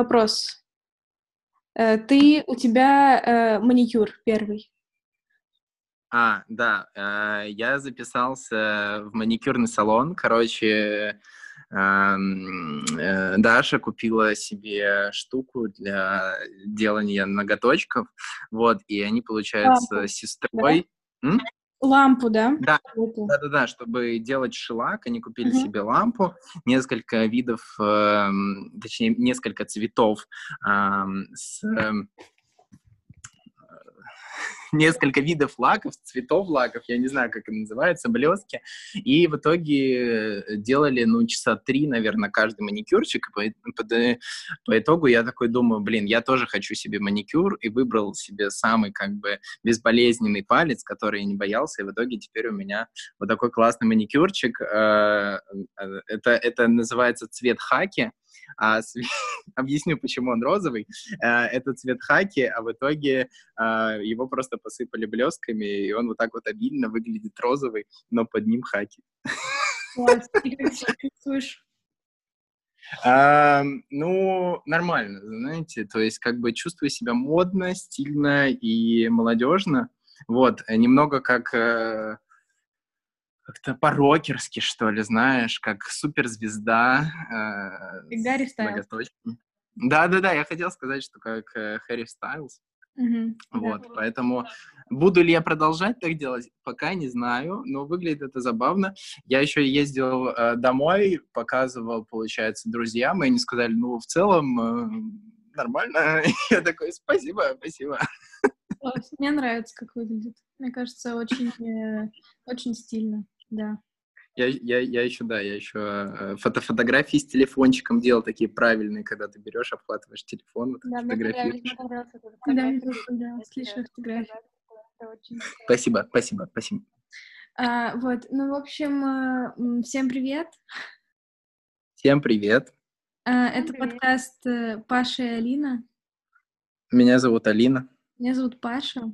Вопрос. Э, ты, у тебя э, маникюр первый. А, да, э, я записался в маникюрный салон. Короче, эм, э, Даша купила себе штуку для делания ноготочков, вот, и они, получается, Лампу, с сестрой... М? Лампу, да? Да, Лампу. да-да-да, чтобы делать шелак, они купили Мгм. себе лампу, несколько видов, эм, точнее, несколько цветов ам, с эм, несколько видов лаков, цветов лаков, я не знаю, как это называется, блестки. И в итоге э, делали, ну, часа три, наверное, каждый маникюрчик. И по, по- по итогу я такой думаю, блин, я тоже хочу себе маникюр, и выбрал себе самый, как бы, безболезненный палец, который я не боялся, и в итоге теперь у меня вот такой классный маникюрчик. э, э, Это, это называется цвет хаки. А св- объясню, почему он розовый. Э, Это цвет хаки, а в итоге а, его просто посыпали блестками, и он вот так вот обильно выглядит розовый, но под ним хаки. Класс. Чувствуешь? А, ну, нормально, знаете, то есть как бы чувствую себя модно, стильно и молодежно. Вот, э, немного как э, как-то по-рокерски, что ли, знаешь, как суперзвезда. э, Как Гарри Стайлз. Да-да-да, я хотел сказать, что как э, Хэри Стайлз. Да. Вот, поэтому буду ли я продолжать так делать, пока не знаю, но выглядит это забавно. Я еще ездил э, домой, показывал, получается, друзьям, и они сказали, ну, в целом, э, нормально. Я такой, спасибо, спасибо. Мне нравится, как выглядит. Мне кажется, очень, э, очень стильно, да. Я, я, я еще, да, я еще э, фото фотографии с телефончиком делал, такие правильные, когда ты берешь, обхватываешь телефон, вот Да, мне фотографируешь. мне понравилась Да, мне тоже понравилась. Отличная фотография. Это очень Спасибо, спасибо, спасибо. А, вот, ну, в общем, э, всем привет. Всем привет. А, это привет. подкаст Паша и Алина. Меня зовут Алина. Меня зовут Паша.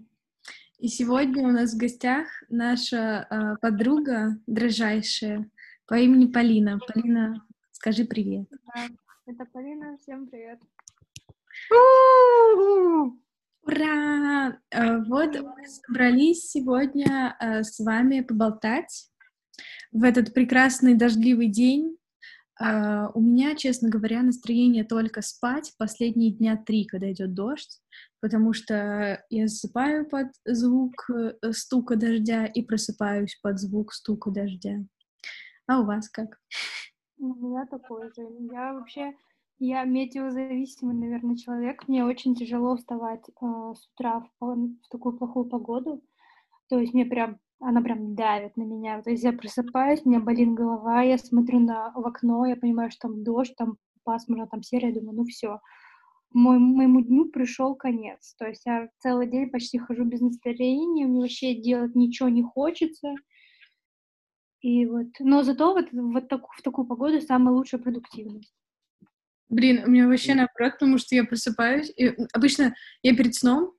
И сегодня у нас в гостях наша э, подруга дрожайшая по имени Полина. Полина, скажи привет. Да. Это Полина, всем привет. Ура! Э, Вот мы собрались сегодня э, с вами поболтать в этот прекрасный дождливый день. Э, У меня, честно говоря, настроение только спать последние дня три, когда идет дождь, потому что я засыпаю под звук э, стука дождя и просыпаюсь под звук стука дождя. А у вас как? У меня такой же. Я вообще, я метеозависимый, наверное, человек. Мне очень тяжело вставать э, с утра в, в такую плохую погоду. То есть мне прям, она прям давит на меня. То есть я просыпаюсь, у меня болит голова, я смотрю на, в окно, я понимаю, что там дождь, там пасмурно, там серое, я думаю, ну все. Мой, моему дню пришел конец. То есть я целый день почти хожу без настроения, мне вообще делать ничего не хочется. И вот, но зато вот, вот так- в такую погоду самая лучшая продуктивность. Блин, у меня вообще наоборот, потому что я просыпаюсь, и обычно я перед сном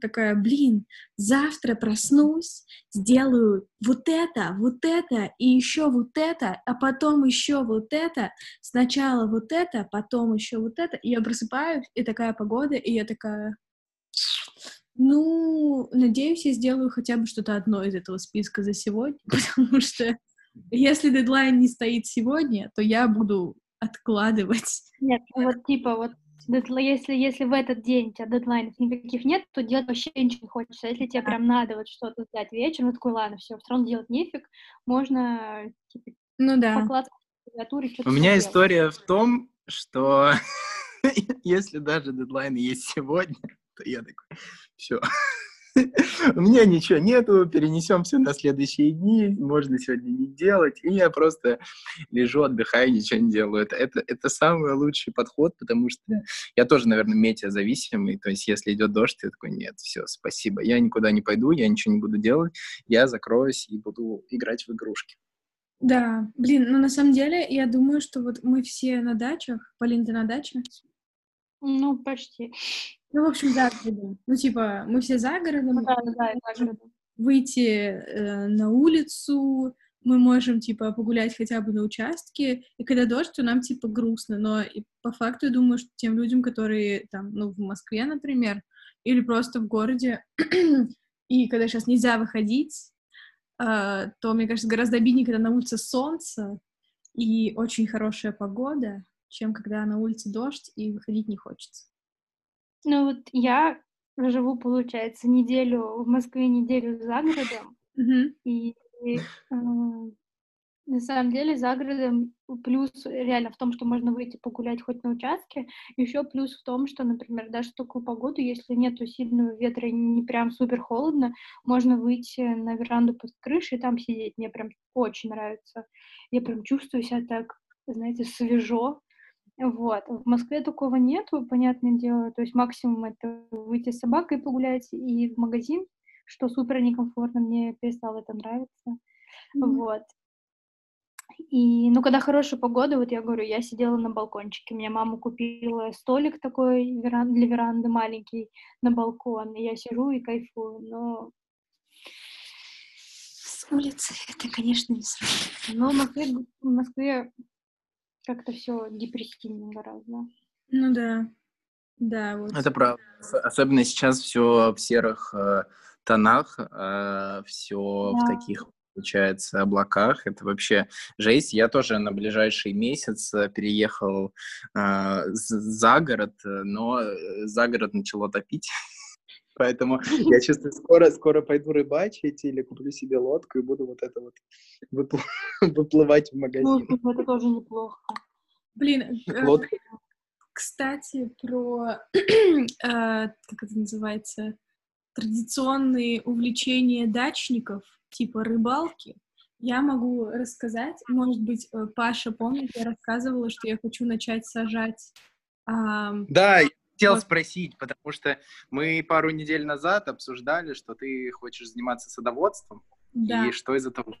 такая, блин, завтра проснусь, сделаю вот это, вот это, и еще вот это, а потом еще вот это, сначала вот это, потом еще вот это, и я просыпаюсь, и такая погода, и я такая, ну, надеюсь, я сделаю хотя бы что-то одно из этого списка за сегодня, потому что если дедлайн не стоит сегодня, то я буду откладывать. Нет, ну вот типа вот дедла- если, если в этот день у тебя дедлайнов никаких нет, то делать вообще ничего не хочется. Если тебе прям надо вот что-то сдать вечером, ну такой, ладно, все, все равно делать нефиг, можно типа, Ну да. покладывать в клавиатуре, что-то У меня поделать. история в том, что если даже дедлайн есть сегодня, то я такой, все. У меня ничего нету, перенесем все на следующие дни, можно сегодня не делать, и я просто лежу, отдыхаю, ничего не делаю. Это, это, это самый лучший подход, потому что я тоже, наверное, метеозависимый, то есть если идет дождь, я такой, нет, все, спасибо, я никуда не пойду, я ничего не буду делать, я закроюсь и буду играть в игрушки. Да, блин, ну на самом деле я думаю, что вот мы все на дачах. Полин, ты на даче? Ну, почти. Ну, в общем, за городом. Ну, типа, мы все за городом. Ну, да, да, так же. выйти э, на улицу, мы можем, типа, погулять хотя бы на участке, и когда дождь, то нам, типа, грустно, но и по факту я думаю, что тем людям, которые там, ну, в Москве, например, или просто в городе, и когда сейчас нельзя выходить, э, то, мне кажется, гораздо обиднее, когда на улице солнце и очень хорошая погода, чем когда на улице дождь и выходить не хочется. Ну вот я живу, получается, неделю в Москве, неделю за городом, и, и, а, на самом деле за городом плюс реально в том, что можно выйти погулять хоть на участке, еще плюс в том, что, например, даже в такую погоду, если нету сильного ветра и не прям супер холодно, можно выйти на веранду под крышей и там сидеть. Мне прям очень нравится. Я прям чувствую себя так, знаете, свежо. Вот. В Москве такого нету, понятное дело. То есть максимум это выйти с собакой погулять и в магазин, что супер некомфортно, мне перестало это нравиться. Мгм. Вот. И, ну, когда хорошая погода, вот я говорю, я сидела на балкончике, мне мама купила столик такой веран- для веранды маленький на балкон, и я сижу и кайфую, но с улицы это, конечно, не сравнится. Но в Москве, в Москве как-то все депрессивно гораздо. Ну да, да, вот. Это правда. Ос- Особенно сейчас все в серых э, тонах, все в Да. таких, получается, облаках. Это вообще жесть. Я тоже на ближайший месяц э, переехал э, за город, э, но э, за город начало топить. Поэтому я чувствую, скоро, скоро пойду рыбачить или куплю себе лодку и буду вот это вот выпл- выплывать в Ну, магазин. это тоже неплохо. Блин, э, Лодка кстати, про, э, как это называется, традиционные увлечения дачников, типа рыбалки, я могу рассказать. Может быть, э, Паша помнит, я рассказывала, что я хочу начать сажать ам, Да, хотел спросить, потому что мы пару недель назад обсуждали, что ты хочешь заниматься садоводством, да. и что из этого?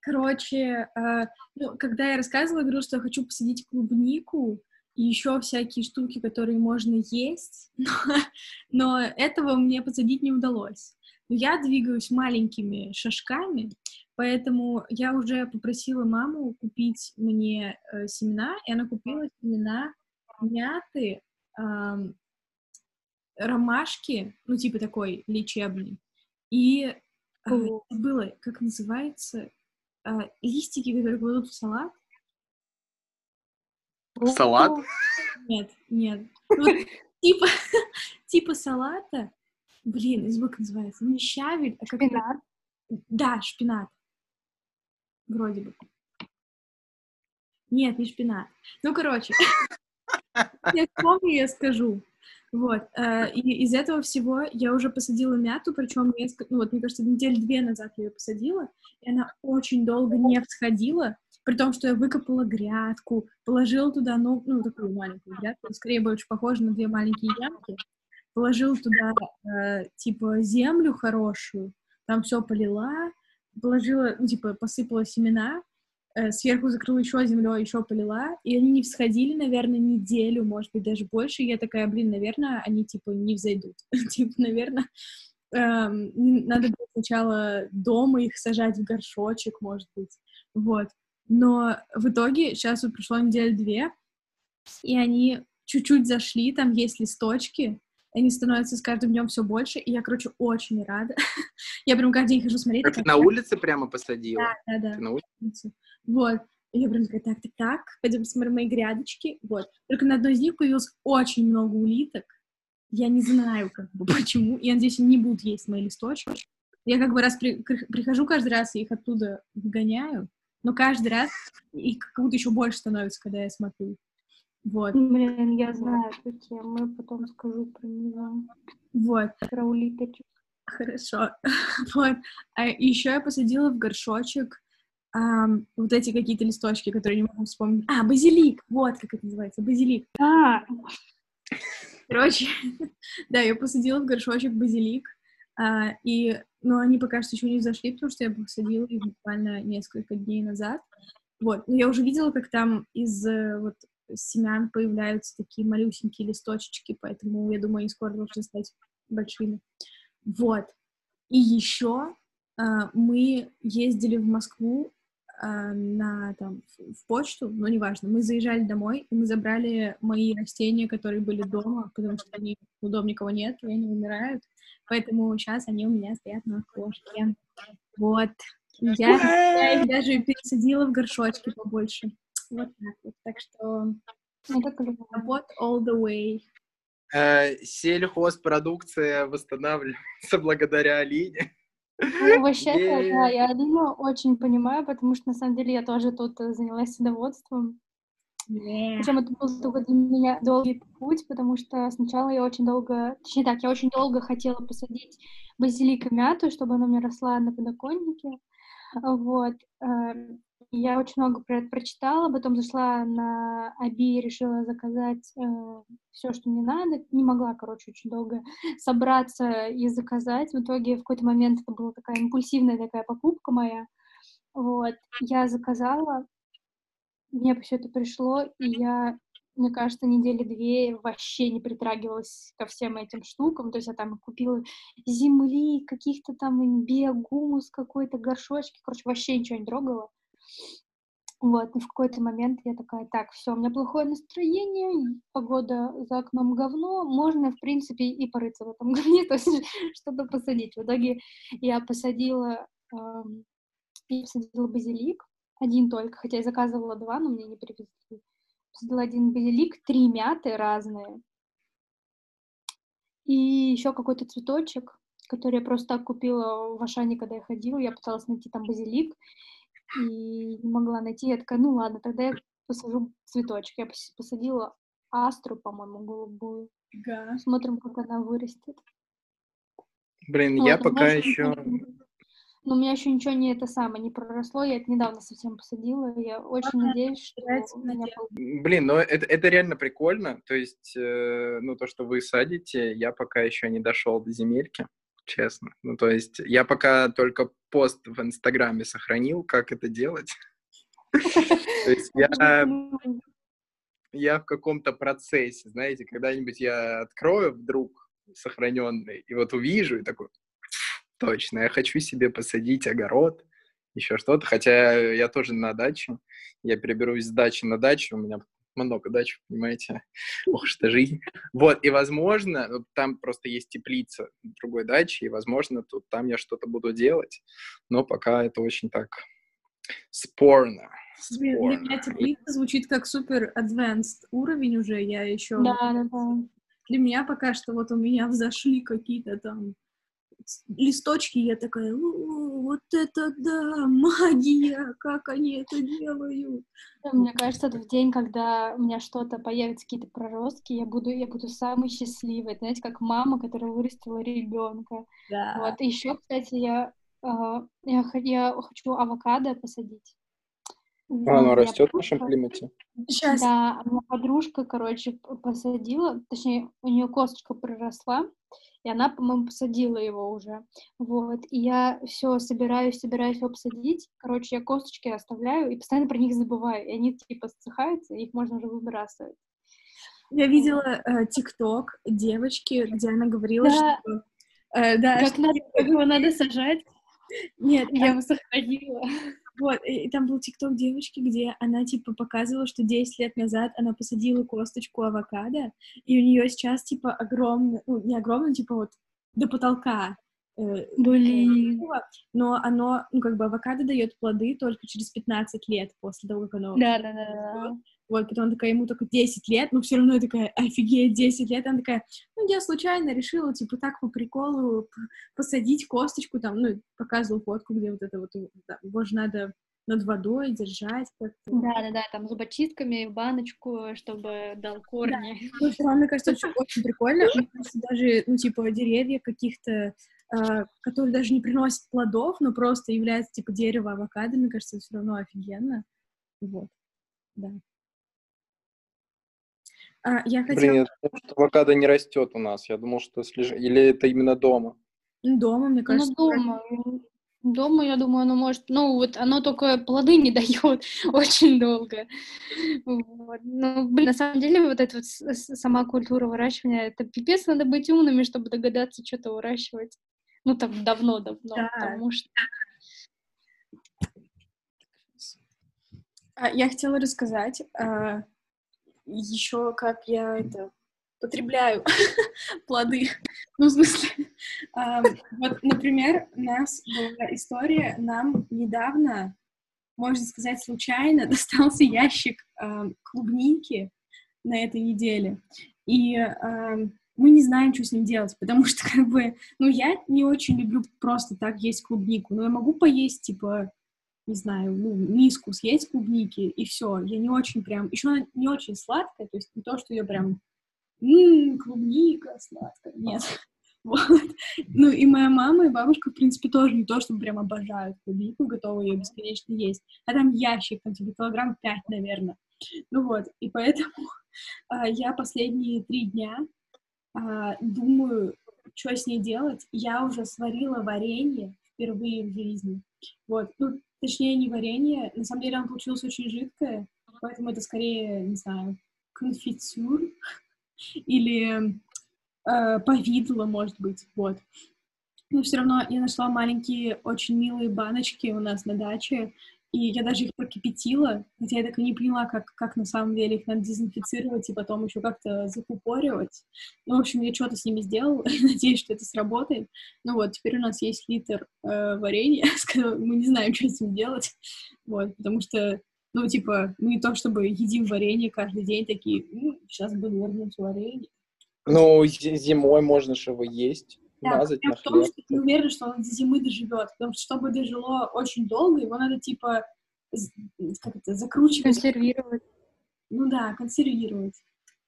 Короче, э, ну, когда я рассказывала, говорю, что я хочу посадить клубнику и еще всякие штуки, которые можно есть, но, но этого мне посадить не удалось. Но я двигаюсь маленькими шажками, поэтому я уже попросила маму купить мне э, семена, и она купила семена мяты, ромашки, ну, типа такой лечебный, и а, О. было, как называется, а, листики, которые кладут в салат. Салат? Нет, нет. Ну, вот типа, типа салата. Блин, из как называется? Не щавель, а как Шпинат. Да, шпинат. Вроде бы. Нет, не шпинат. Ну, короче, я вспомню, я скажу. Вот. э, И из этого всего я уже посадила мяту, причем ну вот, мне кажется, недель две назад я ее посадила, и она очень долго не всходила, при том, что я выкопала грядку, положила туда, ну, ну такую маленькую грядку, скорее больше похожа на две маленькие ямки, положила туда, э, типа, землю хорошую, там все полила, положила, ну, типа, посыпала семена, сверху закрыла еще землей, еще полила, и они не всходили, наверное, неделю, может быть, даже больше, и я такая, блин, наверное, они, типа, не взойдут. Типа, наверное, эм, надо было сначала дома их сажать в горшочек, может быть, вот. Но в итоге сейчас вот прошло неделю две, и они чуть-чуть зашли, там есть листочки, они становятся с каждым днем все больше, и я, короче, очень рада. я прям каждый день хожу смотреть. А ты на улице прямо посадила? Да, да, Ты на улице? Вот. И я прям такая, так, так, так, пойдем посмотрим мои грядочки. Вот. Только на одной из них появилось очень много улиток. Я не знаю, как бы, почему. Я надеюсь, они не будут есть мои листочки. Я как бы раз при- при- прихожу каждый раз и их оттуда выгоняю, но каждый раз их как будто еще больше становится, когда я смотрю. Вот, Блин, я знаю эту тему, потом скажу про нее, вот. про улиточек. Хорошо. Вот. А еще я посадила в горшочек ам, вот эти какие-то листочки, которые не могу вспомнить. А, базилик! Вот как это называется, базилик. А, Короче, да, я посадила в горшочек базилик, а, и, но они пока что еще не взошли, потому что я посадила их буквально несколько дней назад. Вот, но я уже видела, как там из э, вот семян появляются такие малюсенькие листочки, поэтому я думаю, они скоро должны стать большими. Вот. И еще а, мы ездили в Москву э, на, там, в почту, но неважно, мы заезжали домой, и мы забрали мои растения, которые были дома, потому что они, у дома никого нет, и они умирают, поэтому сейчас они у меня стоят на окошке. Вот. Я, я их даже пересадила в горшочки побольше. Вот так вот. Так что Ну, работ all the way. Э, Сельхозпродукция восстанавливается благодаря Алине. Ну, вообще, Е. да, я Алину очень понимаю, потому что на самом деле я тоже тут э, занялась садоводством. Yeah. Причем это был только для меня долгий путь, потому что сначала я очень долго, точнее так, я очень долго хотела посадить базилик и мяту, чтобы она у меня росла на подоконнике. Вот. Я очень много про это прочитала, потом зашла на Аби и решила заказать все, что мне надо. Не могла, короче, очень долго собраться и заказать. В итоге в какой-то момент это была такая импульсивная такая покупка моя. Вот. Я заказала, мне все это пришло, и я, мне кажется, недели две вообще не притрагивалась ко всем этим штукам. То есть я там купила земли, каких-то там биогумус какой-то, горшочки. Короче, вообще ничего не трогала. Вот, и в какой-то момент я такая, так, все, у меня плохое настроение, погода за окном говно, можно, в принципе, и порыться в этом говне, то есть что-то посадить. В итоге я посадила, эм, я посадила базилик, один только, хотя я заказывала два, но мне не привезли. Посадила один базилик, три мяты разные, и еще какой-то цветочек, который я просто так купила в Ашане, когда я ходила, я пыталась найти там базилик, и не могла найти. Я такая, ну ладно, тогда я посажу цветочек. Я пос- посадила астру, по-моему, голубую. Га. Смотрим, как она вырастет. Блин, Вот, я пока больше еще... Но у меня еще ничего не это самое, не проросло. Я это недавно совсем посадила. Я очень Ага, надеюсь, что у меня Блин, ну это, это реально прикольно. То есть, э, ну то, что вы садите, я пока еще не дошел до земельки, честно. Ну то есть, я пока только пост в Инстаграме сохранил, как это делать. То есть я, я в каком-то процессе, знаете, когда-нибудь я открою вдруг сохраненный, и вот увижу, и такой, точно, я хочу себе посадить огород, еще что-то, хотя я тоже на даче, я переберусь с дачи на дачу, у меня много дач, понимаете, ох, что жизнь. Вот, и, возможно, там просто есть теплица другой дачи, и, возможно, тут там я что-то буду делать, но пока это очень так спорно. Блин, Для меня спорно. теплица звучит как супер advanced уровень уже, я еще... Да, да, да. Для меня пока что вот у меня взошли какие-то там листочки, я такая, «О, вот это да, магия, как они это делают. Мне кажется, в день, когда у меня что-то появятся какие-то проростки, я буду, я буду самой счастливой, знаете, как мама, которая вырастила ребенка. Да. Вот. Еще, кстати, я, а, я, я хочу авокадо посадить. А оно растет в нашем климате? Сейчас. Да, меня подружка, короче, посадила, точнее, у нее косточка проросла, и она, по-моему, посадила его уже. Вот, и я все собираюсь, собираюсь его посадить. Короче, я косточки оставляю и постоянно про них забываю. И они типа ссыхаются, и их можно уже выбрасывать. Я видела э, ТикТок девочки, где она говорила, Да. что... э, да, Как, надо, как его надо сажать, нет, я его сохранила. Вот, и там был тикток девочки, где она, типа, показывала, что 10 лет назад она посадила косточку авокадо, и у нее сейчас, типа, огромный, ну, не огромный, типа, вот, до потолка. э, Блин. дерево, Но оно, ну, как бы, авокадо дает плоды только через 15 лет после того, как оно... Да, да, да, да. Вот, потом она такая, ему только 10 лет, но все равно я такая, офигеть, 10 лет. Она такая, ну, я случайно решила, типа, так по приколу посадить косточку, там, ну, показывала фотку, где вот это вот, да, его же надо над водой держать как-то. Да, да, да, там зубочистками в баночку, чтобы дал корни. Ну, всё равно, мне кажется, очень, очень прикольно. Мне кажется, даже, ну, типа, деревья каких-то, э, которые даже не приносят плодов, но просто являются, типа, дерево авокадо, мне кажется, все равно офигенно. Вот, да. А, я хотела Блин, я думал, что авокадо не растет у нас. Я думал, что слеж... Или это именно дома? дома, мне Ну, кажется, дома. м, Дома, я думаю, оно может... Ну, вот оно только плоды не дает очень долго. Вот. Ну, блин, на самом деле, вот эта вот сама культура выращивания, это пипец, надо быть умными, чтобы догадаться что-то выращивать. Ну, там, давно-давно, Да. потому что... А, я хотела рассказать а, еще, как я это потребляю плоды. Ну, в смысле, вот, например, у нас была история, нам недавно, можно сказать, случайно достался ящик клубники на этой неделе. И мы не знаем, что с ним делать, потому что, как бы, ну, я не очень люблю просто так есть клубнику, но я могу поесть, типа, не знаю, ну, миску съесть клубники, и все. Я не очень прям... Еще она не очень сладкая, то есть не то, что я прям... Ммм, клубника сладкая. Нет. Вот. Ну, и моя мама и бабушка, в принципе, тоже не то, чтобы прям обожают клубнику, готовы ее бесконечно есть. А там ящик, там типа килограмм пять, наверное. Ну вот, и поэтому а, я последние три дня а, думаю, что с ней делать. Я уже сварила варенье впервые в жизни. Вот, ну, точнее, не варенье. На самом деле оно получилось очень жидкое, поэтому это скорее, не знаю, конфитюр или э, повидло, может быть, вот. Но все равно я нашла маленькие, очень милые баночки у нас на даче, и я даже их прокипятила, хотя я так и не поняла, как, как на самом деле их надо дезинфицировать и потом еще как-то закупоривать. Ну, в общем, я что-то с ними сделала, надеюсь, что это сработает. Ну вот, теперь у нас есть литр э, варенья, мы не знаем, что с ним делать, вот, потому что, ну, типа, мы не то чтобы едим варенье каждый день, такие, ну, сейчас буду вернуть варенье. Ну, зимой можно же его есть да, мазать на хлеб. Потому что не уверен, что он до зимы доживет, потому что чтобы дожило очень долго, его надо типа как это, закручивать. Консервировать. Ну да, консервировать.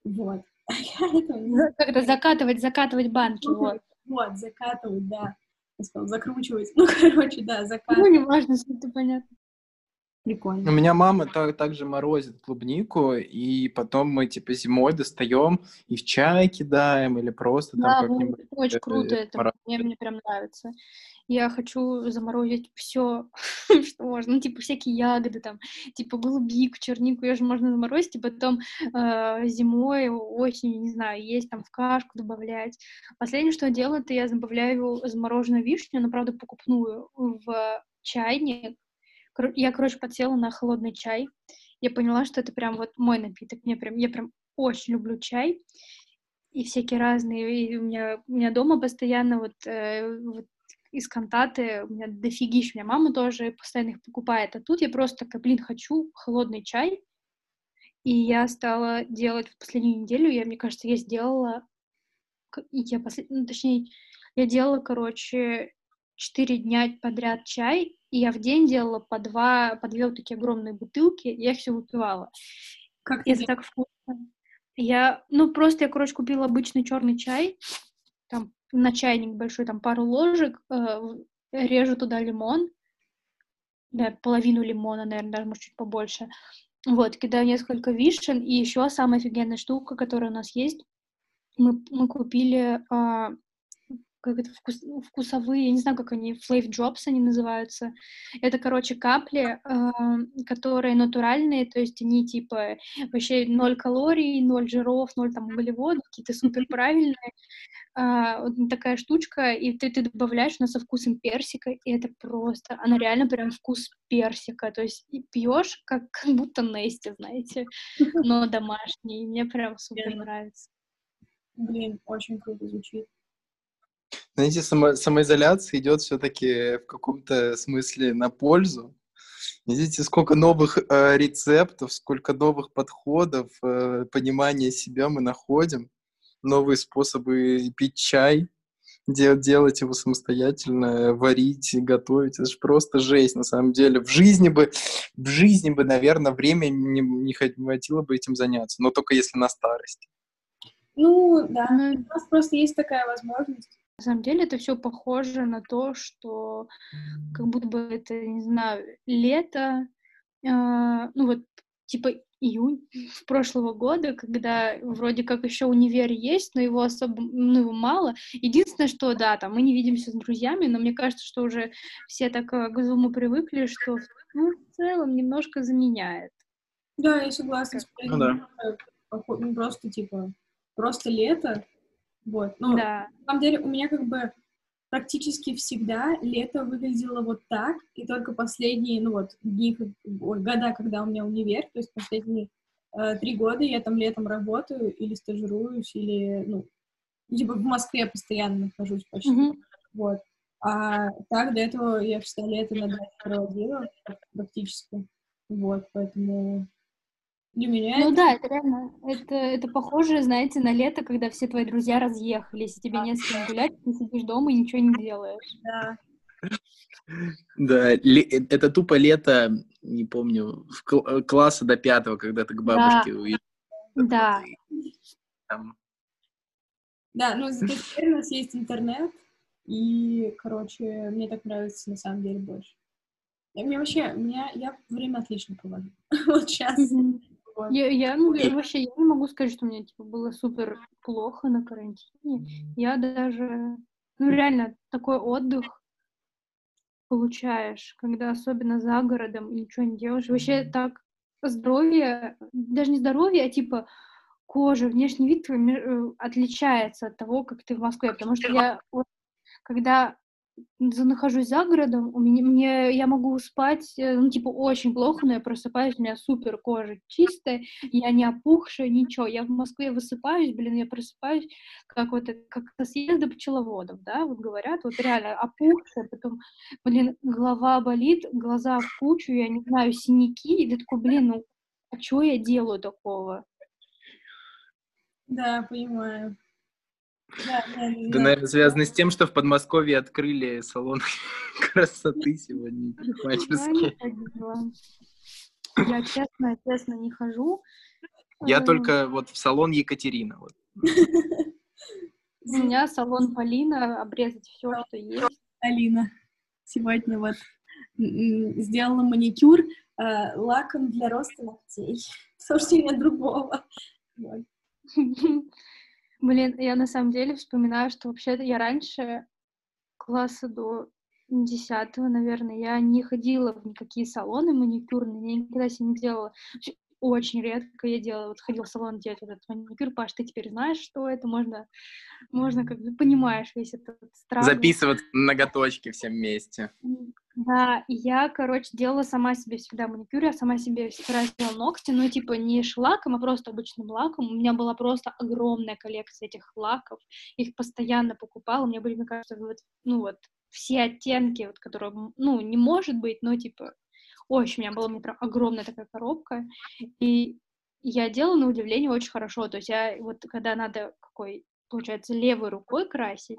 Вот. Ну, как-то закатывать, закатывать банки, ну, вот. Вот, закатывать, да. Закручивать. Ну, короче, да, закатывать. Ну, неважно, это понятно. Прикольно. У меня мама так, также морозит клубнику, и потом мы типа зимой достаем и в чай кидаем, или просто да, там как-нибудь. Очень э, круто это, это мне, мне прям нравится. Я хочу заморозить все, что можно, ну, типа всякие ягоды, там, типа голубику, чернику, ее же можно заморозить, и потом э, зимой, осенью, не знаю, есть там в кашку добавлять. Последнее, что я делаю, это я добавляю замороженную вишню, но, правда, покупную в чайник, я, короче, подсела на холодный чай. Я поняла, что это прям вот мой напиток. Мне прям, я прям очень люблю чай. И всякие разные. И у меня, у меня дома постоянно вот, э, вот из кантаты, у меня дофигищ, у меня мама тоже постоянно их покупает. А тут я просто такая, блин, хочу холодный чай. И я стала делать в последнюю неделю, я, мне кажется, я сделала, я послед... ну, точнее, я делала, короче, четыре дня подряд чай, и я в день делала по два, по две вот такие огромные бутылки, и я их все выпивала. Как это так вкусно. Я, ну, просто я, короче, купила обычный черный чай, там, на чайник большой, там, пару ложек, э, режу туда лимон, да, половину лимона, наверное, даже, может, чуть побольше. Вот, кидаю несколько вишен, и еще самая офигенная штука, которая у нас есть, мы, мы купили э, как это, вкус, ну, вкусовые, я не знаю, как они, flavor drops они называются. Это, короче, капли, э, которые натуральные, то есть они типа вообще ноль калорий, ноль жиров, ноль там углеводов, какие-то супер правильные. Э, вот такая штучка, и ты, ты добавляешь она со вкусом персика, и это просто, она реально прям вкус персика, то есть пьешь как, как будто Нести, знаете, но домашний, мне прям супер нравится. Блин, очень круто звучит. Знаете, само, самоизоляция идет все-таки в каком-то смысле на пользу. Видите, сколько новых э, рецептов, сколько новых подходов, э, понимания себя мы находим, новые способы пить чай, дел, делать его самостоятельно, варить, готовить. Это же просто жесть, на самом деле. В жизни бы, в жизни бы, наверное, время не, не хватило бы этим заняться, но только если на старости. Ну, да, у нас просто есть такая возможность. На самом деле это все похоже на то, что как будто бы это, не знаю, лето, э, ну вот типа июнь прошлого года, когда вроде как еще универ есть, но его особо, ну, его мало. Единственное, что, да, там, мы не видимся с друзьями, но мне кажется, что уже все так к Зуму привыкли, что, ну, в целом немножко заменяет. Да, я согласна. Ну, да. Ну, просто, типа, просто лето, вот. Ну, да. на самом деле у меня как бы практически всегда лето выглядело вот так, и только последние, ну вот, дни, ой, года, когда у меня универ, то есть последние э, три года я там летом работаю или стажируюсь, или, ну, либо в Москве постоянно нахожусь почти, mm-hmm. вот. А так до этого я всегда лето на даче проводила практически, вот, поэтому для меня ну это... да, это реально, это, это похоже, знаете, на лето, когда все твои друзья разъехались, и тебе не с кем гулять, ты сидишь дома и ничего не делаешь. Да. Да, э, это тупо лето, не помню, в э, класса до пятого, когда ты к бабушке да. уезжал. Да. Там... Да, ну зато теперь у нас есть интернет, и, короче, мне так нравится на самом деле больше. И мне вообще, меня, я время отлично провожу. вот сейчас. Mm-hmm. Я, я, ну, я вообще я не могу сказать, что мне типа было супер плохо на карантине. Я даже, ну реально такой отдых получаешь, когда особенно за городом и ничего не делаешь. Вообще так здоровье, даже не здоровье, а типа кожа, внешний вид твой э, отличается от того, как ты в Москве, потому что я вот, когда нахожусь за городом, у меня, мне, я могу спать, э, ну, типа, очень плохо, но я просыпаюсь, у меня супер кожа чистая, я не опухшая, ничего. Я в Москве высыпаюсь, блин, я просыпаюсь, как вот, как со съезда пчеловодов, да, вот говорят, вот реально опухшая, потом, блин, голова болит, глаза в кучу, я не знаю, синяки, и ты такой, блин, ну, а что я делаю такого? Да, понимаю. Да, да, Это, наверное, связано с тем, что в Подмосковье открыли салон красоты сегодня, парикмахерские. Я честно, честно не хожу. Я эм. только вот в салон Екатерина. Вот. У меня салон Полина, обрезать все, что есть. Алина сегодня вот сделала маникюр э, лаком для роста ногтей, потому что нет другого. Вот. Блин, я на самом деле вспоминаю, что вообще-то я раньше класса до десятого, наверное, я не ходила в никакие салоны маникюрные, я никогда себе не делала очень редко я делала, вот ходила в салон делать вот этот маникюр, Паш, ты теперь знаешь, что это, можно, можно как бы понимаешь весь этот страх. Записывать ноготочки всем вместе. Да, я, короче, делала сама себе всегда маникюр, я сама себе красила ногти, ну, типа, не шлаком, а просто обычным лаком. У меня была просто огромная коллекция этих лаков, их постоянно покупала, у меня были, мне кажется, вот, ну, вот, все оттенки, вот, которые, ну, не может быть, но, типа, очень, у меня была прям огромная такая коробка, и я делала, на удивление, очень хорошо. То есть я вот, когда надо какой, получается, левой рукой красить,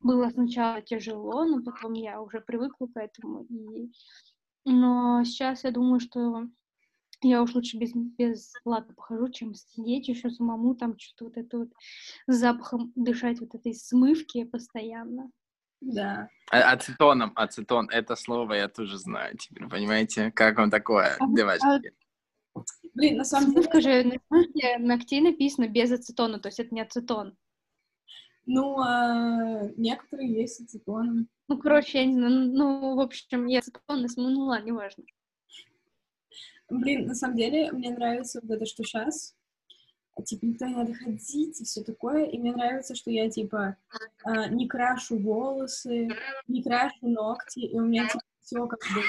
было сначала тяжело, но потом я уже привыкла к этому. И... Но сейчас я думаю, что я уж лучше без, без лака похожу, чем сидеть еще самому там что-то вот это вот запахом дышать вот этой смывки постоянно. Да. А, ацетоном, ацетон, это слово я тоже знаю теперь, понимаете? Как вам такое, а, девочки? А... Блин, на самом деле... Скажи, на смысле ногтей написано без ацетона, то есть это не ацетон. Ну, а, некоторые есть ацетоном. Ну, короче, я не знаю, ну, в общем, я ацетон, ну, ладно, неважно. Блин, на самом деле, мне нравится вот это, что сейчас, типа, никто не надо ходить и все такое. И мне нравится, что я, типа, э, не крашу волосы, не крашу ногти, и у меня, типа, все как бы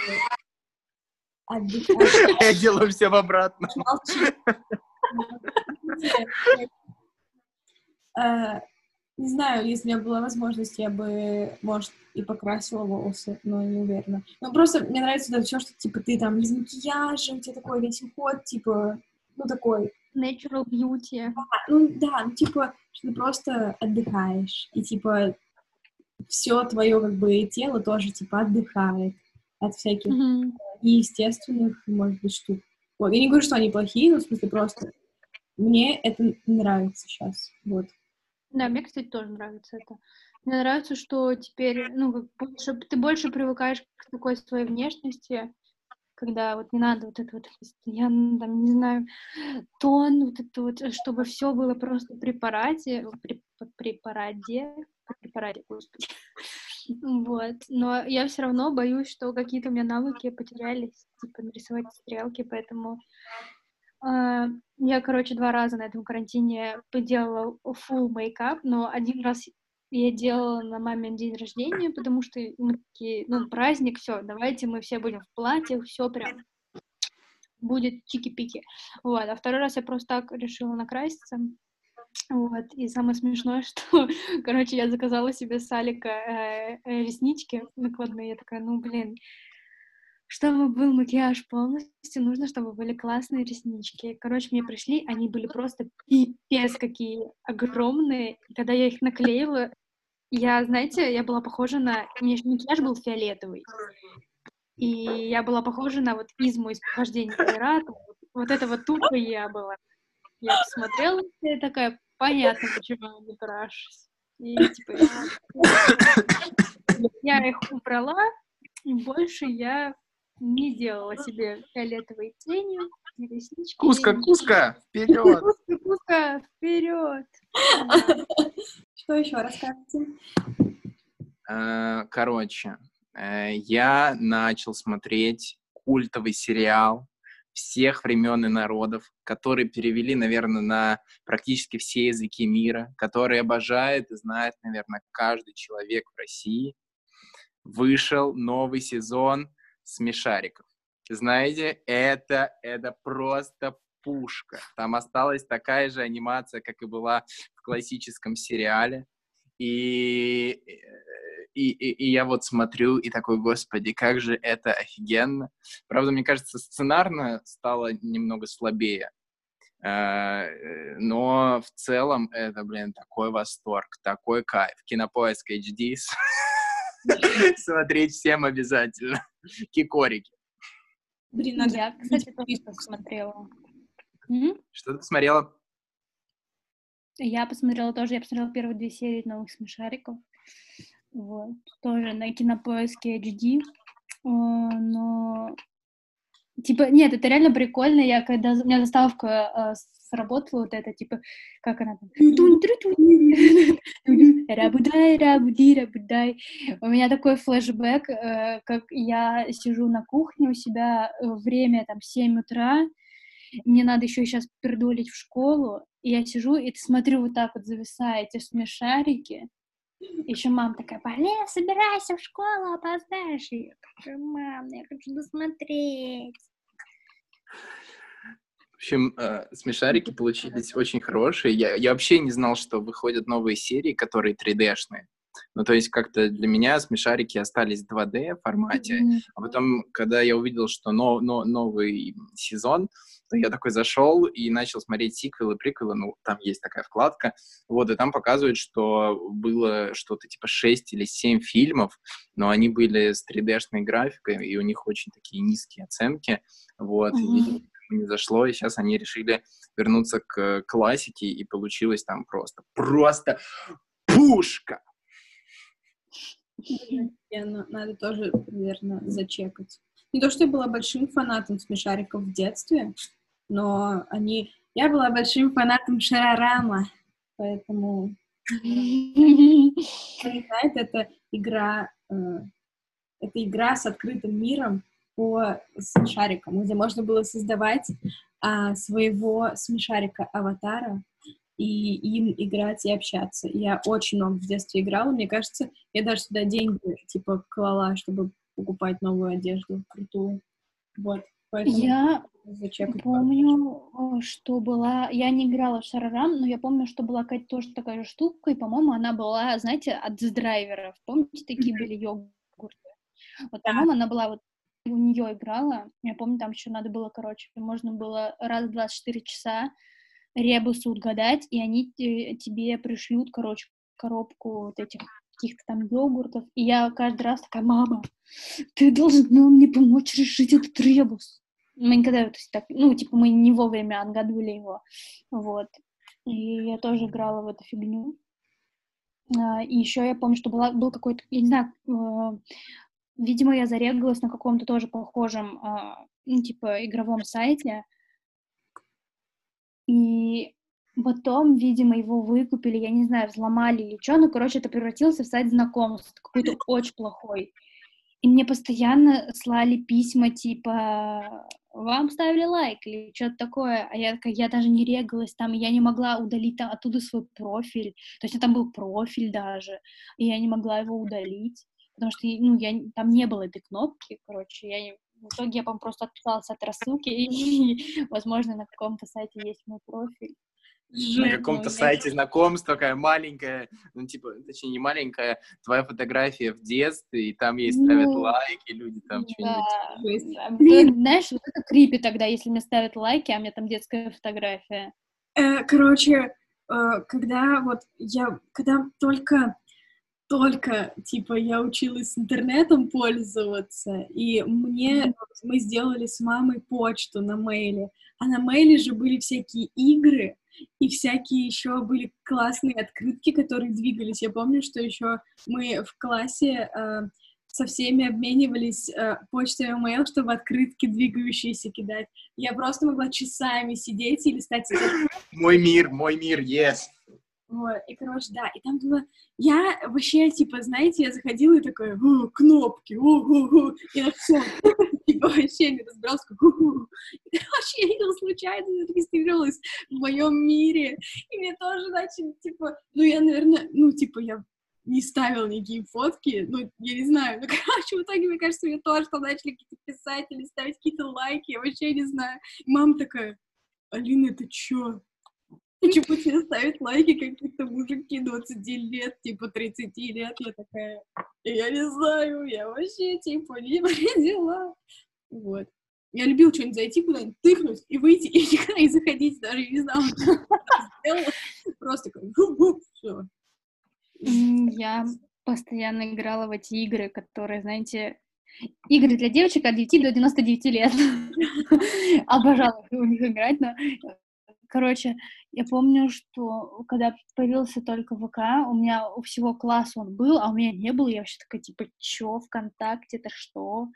отдыхает. Я делаю все в обратно. Э, не знаю, если у меня была возможность, я бы, может, и покрасила волосы, но не уверена. Ну, просто мне нравится это все, что, типа, ты там без макияжа, у тебя такой весь уход, типа, ну, такой natural beauty. Ну да, ну типа, что ты просто отдыхаешь, и типа все твое как бы тело тоже типа отдыхает от всяких mm-hmm. неестественных, может быть, штук. Вот. Я не говорю, что они плохие, но в смысле просто мне это нравится сейчас. Вот. Да, мне, кстати, тоже нравится это. Мне нравится, что теперь, ну, как больше, ты больше привыкаешь к такой своей внешности, когда вот не надо вот это вот постоянно, там, не знаю, тон, вот это вот, чтобы все было просто при параде, при, при параде, при параде, господи. Вот, но я все равно боюсь, что какие-то у меня навыки потерялись, типа нарисовать стрелки, поэтому э, я, короче, два раза на этом карантине поделала full мейкап, но один раз я делала на мамин день рождения, потому что мы такие, ну, праздник, все, давайте мы все будем в платьях, все прям будет чики-пики. Вот, а второй раз я просто так решила накраситься. Вот, и самое смешное, что, короче, я заказала себе с Алика э, э, реснички накладные, я такая, ну, блин, чтобы был макияж полностью, нужно, чтобы были классные реснички. Короче, мне пришли, они были просто пипец какие огромные. И когда я их наклеила, я, знаете, я была похожа на... У меня макияж был фиолетовый. И я была похожа на вот изму из похождения пирата. Вот это вот тупо я была. Я посмотрела и такая, понятно, почему не крашусь. И типа я их убрала, и больше я не делала себе фиолетовые тени, реснички. Куска, куска, вперед! Куска, куска, вперед! Что еще расскажете? Э, короче, э, я начал смотреть культовый сериал всех времен и народов, который перевели, наверное, на практически все языки мира, который обожает и знает, наверное, каждый человек в России. Вышел новый сезон смешариков. Знаете, это, это просто пушка. Там осталась такая же анимация, как и была в классическом сериале. И, и, и, и я вот смотрю и такой, господи, как же это офигенно. Правда, мне кажется, сценарно стало немного слабее. Э, но в целом это, блин, такой восторг, такой кайф. Кинопоиск HD Смотреть всем обязательно. Кикорики. Блин, надо... Я, кстати, тоже посмотрела. Что ты посмотрела? Я посмотрела тоже, я посмотрела первые две серии новых смешариков. Вот. Тоже на кинопоиске HD. Но Типа, нет, это реально прикольно. Я когда у меня заставка э, сработала, вот это, типа, как она там. Рабудай, рабуди, рабудай. У меня такой флешбэк, э, как я сижу на кухне у себя, время там 7 утра, мне надо еще сейчас пердолить в школу, и я сижу и смотрю вот так вот, зависая эти смешарики, еще мама такая, Полин, собирайся в школу, опоздаешь. И я такая, мам, я хочу досмотреть. В общем, э, смешарики получились очень хорошие. Я, я вообще не знал, что выходят новые серии, которые 3D-шные. Ну, то есть как-то для меня смешарики остались в 2D формате, mm-hmm. а потом, когда я увидел, что но, но, новый сезон, то я такой зашел и начал смотреть сиквелы, приквелы, ну, там есть такая вкладка, вот, и там показывают, что было что-то типа 6 или 7 фильмов, но они были с 3D-шной графикой, и у них очень такие низкие оценки, вот, mm-hmm. и не зашло, и сейчас они решили вернуться к классике, и получилось там просто, просто пушка! Надо тоже, наверное, зачекать. Не то, что я была большим фанатом смешариков в детстве, но они... Я была большим фанатом Шарарама, поэтому... Знаете, это игра... Э, это игра с открытым миром по смешарикам, где можно было создавать а, своего смешарика-аватара, и им играть и общаться. Я очень много в детстве играла, мне кажется, я даже сюда деньги, типа, клала, чтобы покупать новую одежду крутую. Вот. Поэтому я помню, что была... Я не играла в Шарарам, но я помню, что была какая-то тоже такая же штука, и, по-моему, она была, знаете, от драйверов. Помните, такие были йогурты? Вот, по-моему, она была вот у нее играла. Я помню, там еще надо было, короче, можно было раз в 24 часа ребусы угадать, и они тебе пришлют, короче, коробку вот этих каких-то там йогуртов. И я каждый раз такая, мама, ты должна мне помочь решить этот ребус. Мы никогда, то есть, так, ну, типа, мы не вовремя отгадывали его, вот. И я тоже играла в эту фигню. А, и еще я помню, что была, был какой-то, я не знаю, э, видимо, я зарегалась на каком-то тоже похожем, э, ну, типа, игровом сайте, и потом, видимо, его выкупили, я не знаю, взломали или что, ну, короче, это превратился в сайт знакомств, какой-то очень плохой. И мне постоянно слали письма, типа, вам ставили лайк или что-то такое, а я такая, я даже не регалась там, я не могла удалить там оттуда свой профиль, то есть там был профиль даже, и я не могла его удалить, потому что, ну, я, там не было этой кнопки, короче, я не, в итоге я, по просто отписалась от рассылки, и, возможно, на каком-то сайте есть мой профиль. На каком-то сайте знакомств такая маленькая, ну, типа, точнее, не маленькая, твоя фотография в детстве, и там ей ставят ну, лайки, люди там что-нибудь... Да. Знаешь, вот это крипи тогда, если мне ставят лайки, а у меня там детская фотография. Э, короче, э, когда вот я, когда только только, типа, я училась интернетом пользоваться, и мне, мы сделали с мамой почту на мейле, а на мейле же были всякие игры, и всякие еще были классные открытки, которые двигались. Я помню, что еще мы в классе э, со всеми обменивались э, почтой email, чтобы открытки двигающиеся кидать. Я просто могла часами сидеть и листать. Мой мир, мой мир, yes. Вот, и, короче, да, и там было... Я вообще, типа, знаете, я заходила и такая, кнопки, у-ху-ху, и на все, типа, вообще не разбиралась, как. И, вообще, я случайно зарегистрировалась в моем мире, и мне тоже начали, типа, ну, я, наверное, ну, типа, я не ставила никакие фотки, ну, я не знаю, ну, короче, в итоге, мне кажется, мне тоже там начали какие-то писать или ставить какие-то лайки, я вообще не знаю. И мама такая, Алина, это чё? Почему тебе ставят лайки какие-то мужики 20 лет, типа 30 лет? Я такая, я не знаю, я вообще, типа, не дела. Вот. Я любил что-нибудь зайти куда-нибудь, тыкнуть и выйти, и никогда не заходить, даже не знала, что сделала. Просто как, все. Я постоянно играла в эти игры, которые, знаете, игры для девочек от 9 до 99 лет. Обожала у них играть, но Короче, я помню, что когда появился только ВК, у меня у всего класса он был, а у меня не было. Я вообще такая, типа, чё, ВКонтакте, это что?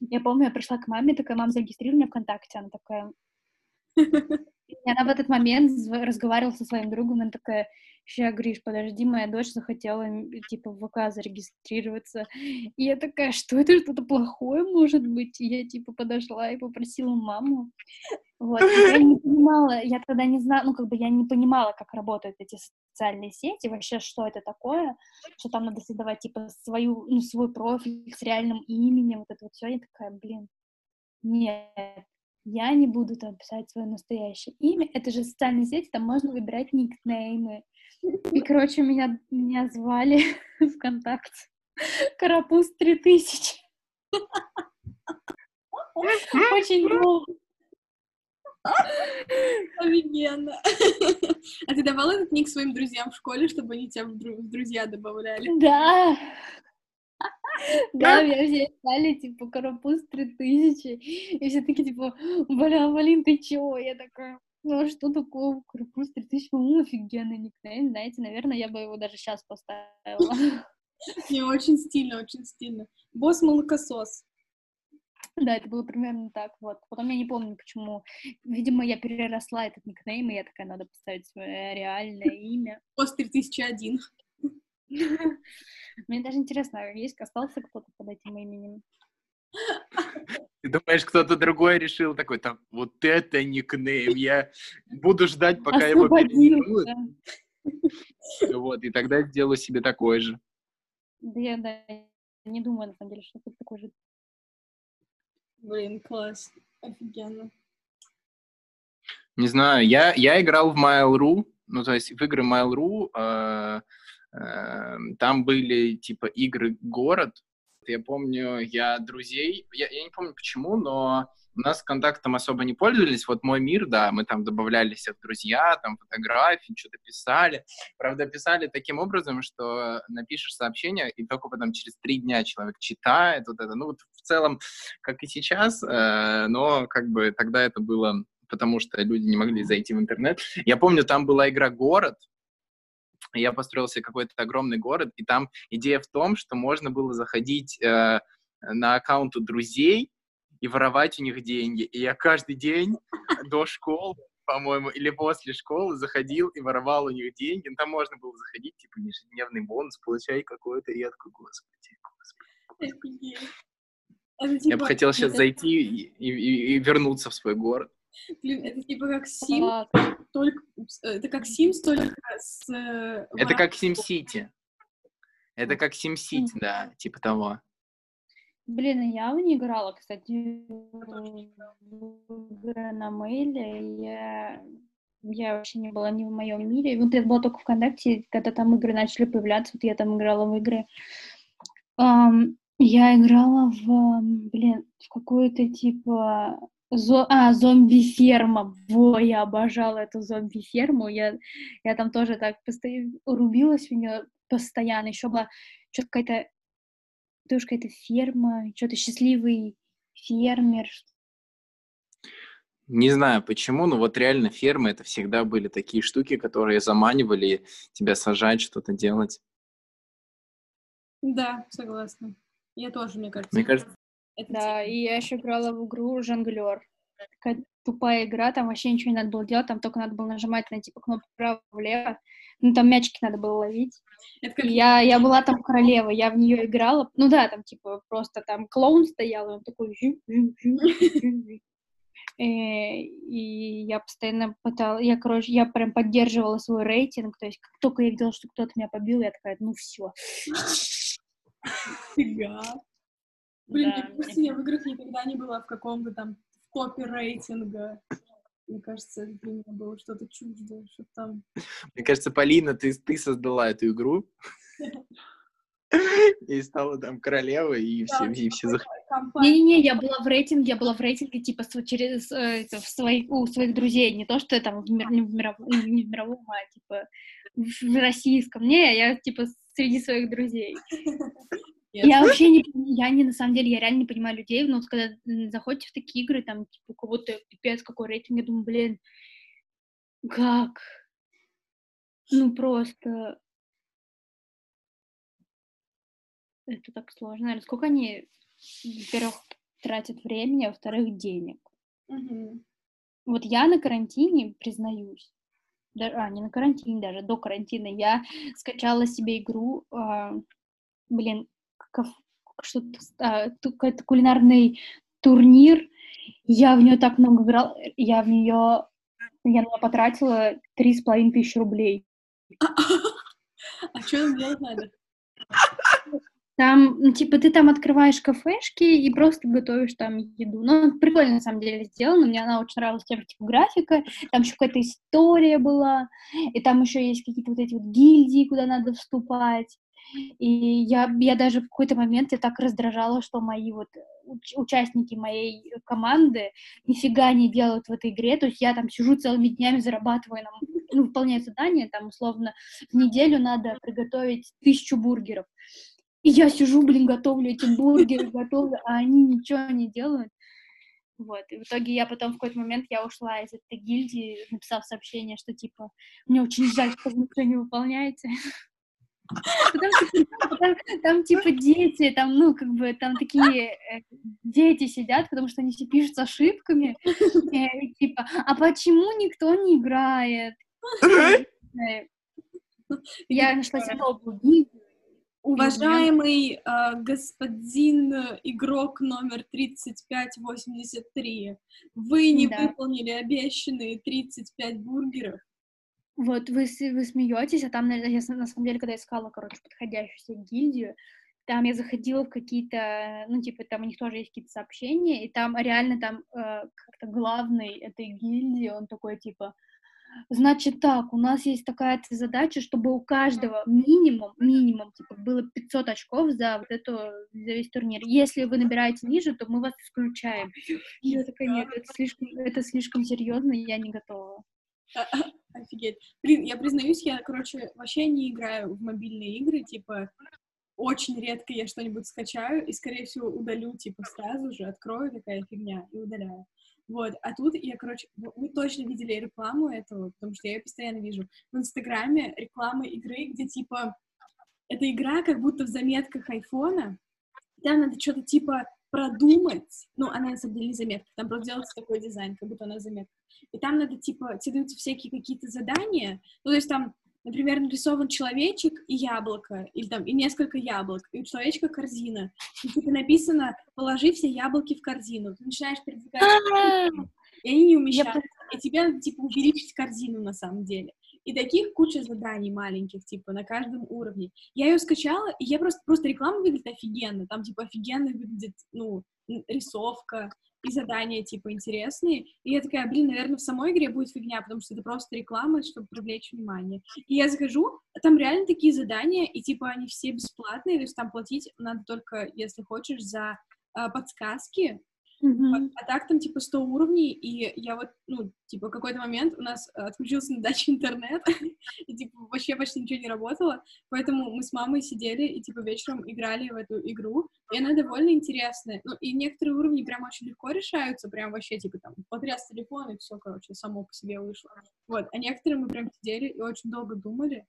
Я помню, я пришла к маме, такая, мама, зарегистрируй меня ВКонтакте. Она такая... И она в этот момент разговаривала со своим другом, она такая, Ща, Гриш, подожди, моя дочь захотела, типа, в ВК зарегистрироваться. И я такая, что это, что-то плохое может быть? И я, типа, подошла и попросила маму. Вот, я не понимала, я тогда не знала, ну, как бы я не понимала, как работают эти социальные сети, вообще, что это такое, что там надо создавать, типа, свою, ну, свой профиль с реальным именем, вот это вот все. Я такая, блин, нет, я не буду там писать свое настоящее имя, это же социальные сети, там можно выбирать никнеймы. И, короче, меня, меня звали ВКонтакте Карапуз 3000. Очень долго. Офигенно. А ты давала этот ник своим друзьям в школе, чтобы они тебя в друзья добавляли? Да. Да, меня все стали, типа, карапуз 3000. И все такие, типа, бля, Валин, ты чего? Я такая, ну а что такое карапуз 3000? Ну, офигенный никнейм, знаете, наверное, я бы его даже сейчас поставила. Не, очень стильно, очень стильно. Босс молокосос. Да, это было примерно так, вот. Потом я не помню, почему. Видимо, я переросла этот никнейм, и я такая, надо поставить свое реальное имя. Босс 3001. Мне даже интересно, а есть остался кто-то под этим именем? Ты думаешь, кто-то другой решил такой, там, вот это никнейм, я буду ждать, пока его переименуют. Вот, и тогда сделаю себе такой же. Да я да, не думаю, на самом деле, что тут такой же. Блин, класс. Офигенно. Не знаю, я, я играл в Mail.ru, ну, то есть в игры Mail.ru, э, э, там были, типа, игры «Город», я помню, я друзей, я, я не помню почему, но у нас контактом особо не пользовались. Вот мой мир, да, мы там добавлялись в друзья, там фотографии, что-то писали. Правда, писали таким образом, что напишешь сообщение, и только потом через три дня человек читает вот это. Ну, вот в целом, как и сейчас, э, но как бы тогда это было потому что люди не могли зайти в интернет. Я помню, там была игра «Город», я построил себе какой-то огромный город, и там идея в том, что можно было заходить э, на аккаунты друзей и воровать у них деньги. И я каждый день до школы, по-моему, или после школы заходил и воровал у них деньги. Ну, там можно было заходить, типа, ежедневный бонус, получай я такой, господи, господи. Типа, Я бы хотел сейчас зайти и, и, и вернуться в свой город. Блин, это типа как Sims, только... Это как Sims, только с... Э, это как SimCity. Это как SimCity, да, типа того. Блин, я в не играла, кстати, в игры на мейле. Я, я вообще не была ни в моем мире. Вот это было только ВКонтакте, когда там игры начали появляться, вот я там играла в игры. Um, я играла в, блин, в какую-то типа Зо... А, зомби-ферма. Во, я обожала эту зомби-ферму. Я, я там тоже так постоянно рубилась в нее постоянно. Еще была что-то какая-то тоже какая-то ферма, что-то счастливый фермер. Не знаю почему, но вот реально фермы это всегда были такие штуки, которые заманивали тебя сажать, что-то делать. Да, согласна. Я тоже, мне кажется. Мне кажется. Это да, и я еще играла в игру Жонглер. Такая тупая игра, там вообще ничего не надо было делать, там только надо было нажимать на типа кнопку вправо-влево. Ну, там мячики надо было ловить. Это как... я, я была там королева, я в нее играла. Ну да, там типа просто там клоун стоял, и он такой... Э, и я постоянно пыталась, я, короче, я прям поддерживала свой рейтинг, то есть как только я видела, что кто-то меня побил, я такая, ну все. Блин, да, мне я в играх никогда не была в каком-то там топе рейтинга. Мне кажется, это для меня было что-то чуждое, что там... Мне кажется, Полина, ты, ты создала эту игру. И стала там королевой, и все, и все Не-не-не, я была в рейтинге, я была в рейтинге, типа, через, э, в своих, у своих друзей, не то, что я там в, мир, не, в мировом, не в мировом, а, типа, в российском. Не, я, типа, среди своих друзей. Я вообще не, я не, на самом деле, я реально не понимаю людей, но вот когда заходите в такие игры, там, типа, у кого-то пипец какой рейтинг, я думаю, блин, как? Ну, просто... Это так сложно. Наверное, сколько они, во-первых, тратят времени, а во-вторых, денег. Угу. Вот я на карантине, признаюсь, да, а, не на карантине даже, до карантина, я скачала себе игру, а, блин, что-то, а, какой-то кулинарный турнир. Я в нее так много играла, я в нее, я на нее потратила три с половиной тысячи рублей. А что там делать надо? Там, ну, типа, ты там открываешь кафешки и просто готовишь там еду. Ну, прикольно, на самом деле, сделано. Мне она очень нравилась, тем, типа, графика. Там еще какая-то история была. И там еще есть какие-то вот эти вот гильдии, куда надо вступать. И я, я даже в какой-то момент я так раздражала, что мои вот уч- участники моей команды нифига не делают в этой игре, то есть я там сижу целыми днями, зарабатываю, нам, ну, выполняю задание, там, условно, в неделю надо приготовить тысячу бургеров. И я сижу, блин, готовлю эти бургеры, готовлю, а они ничего не делают. Вот, и в итоге я потом в какой-то момент я ушла из этой гильдии, написав сообщение, что типа, мне очень жаль, что вы никто не выполняете. Потому что там, там, типа дети, там, ну, как бы, там такие э, дети сидят, потому что они все пишут с ошибками, э, и, типа, а почему никто не играет? Э, я нашла себе новую Уважаемый э, господин игрок номер 3583, вы не да. выполнили обещанные 35 бургеров. Вот вы, вы смеетесь, а там, я, на самом деле, когда искала, короче, подходящую гильдию, там я заходила в какие-то, ну, типа, там у них тоже есть какие-то сообщения, и там реально там э, как-то главный этой гильдии, он такой, типа, значит так, у нас есть такая задача, чтобы у каждого минимум, минимум, типа, было 500 очков за вот эту, за весь турнир. Если вы набираете ниже, то мы вас исключаем. Я такая, нет, это слишком, это слишком серьезно, я не готова. Офигеть. Блин, я признаюсь, я, короче, вообще не играю в мобильные игры, типа, очень редко я что-нибудь скачаю и, скорее всего, удалю, типа, сразу же, открою такая фигня и удаляю. Вот, а тут я, короче, вы точно видели рекламу этого, потому что я ее постоянно вижу. В Инстаграме рекламы игры, где, типа, эта игра как будто в заметках айфона, там надо что-то, типа, продумать, ну, она на самом деле не заметка, там просто делается такой дизайн, как будто она заметка. И там надо, типа, тебе даются всякие какие-то задания, ну, то есть там например, нарисован человечек и яблоко, или там, и несколько яблок, и у человечка корзина, и типа написано «положи все яблоки в корзину». Ты начинаешь передвигать, и они не умещаются, и тебе надо, типа, увеличить корзину на самом деле. И таких куча заданий маленьких, типа, на каждом уровне. Я ее скачала, и я просто, просто реклама выглядит офигенно, там, типа, офигенно выглядит, ну, рисовка, и задания, типа, интересные. И я такая, блин, наверное, в самой игре будет фигня, потому что это просто реклама, чтобы привлечь внимание. И я захожу, а там реально такие задания, и, типа, они все бесплатные, то есть там платить надо только, если хочешь, за э, подсказки, Mm-hmm. А, а так там, типа, 100 уровней, и я вот, ну, типа, какой-то момент у нас отключился на даче интернет, и, типа, вообще почти ничего не работало, поэтому мы с мамой сидели и, типа, вечером играли в эту игру, и она довольно интересная. Ну, и некоторые уровни прям очень легко решаются, прям вообще, типа, там, потряс телефон, и все, короче, само по себе вышло. Вот, а некоторые мы прям сидели и очень долго думали.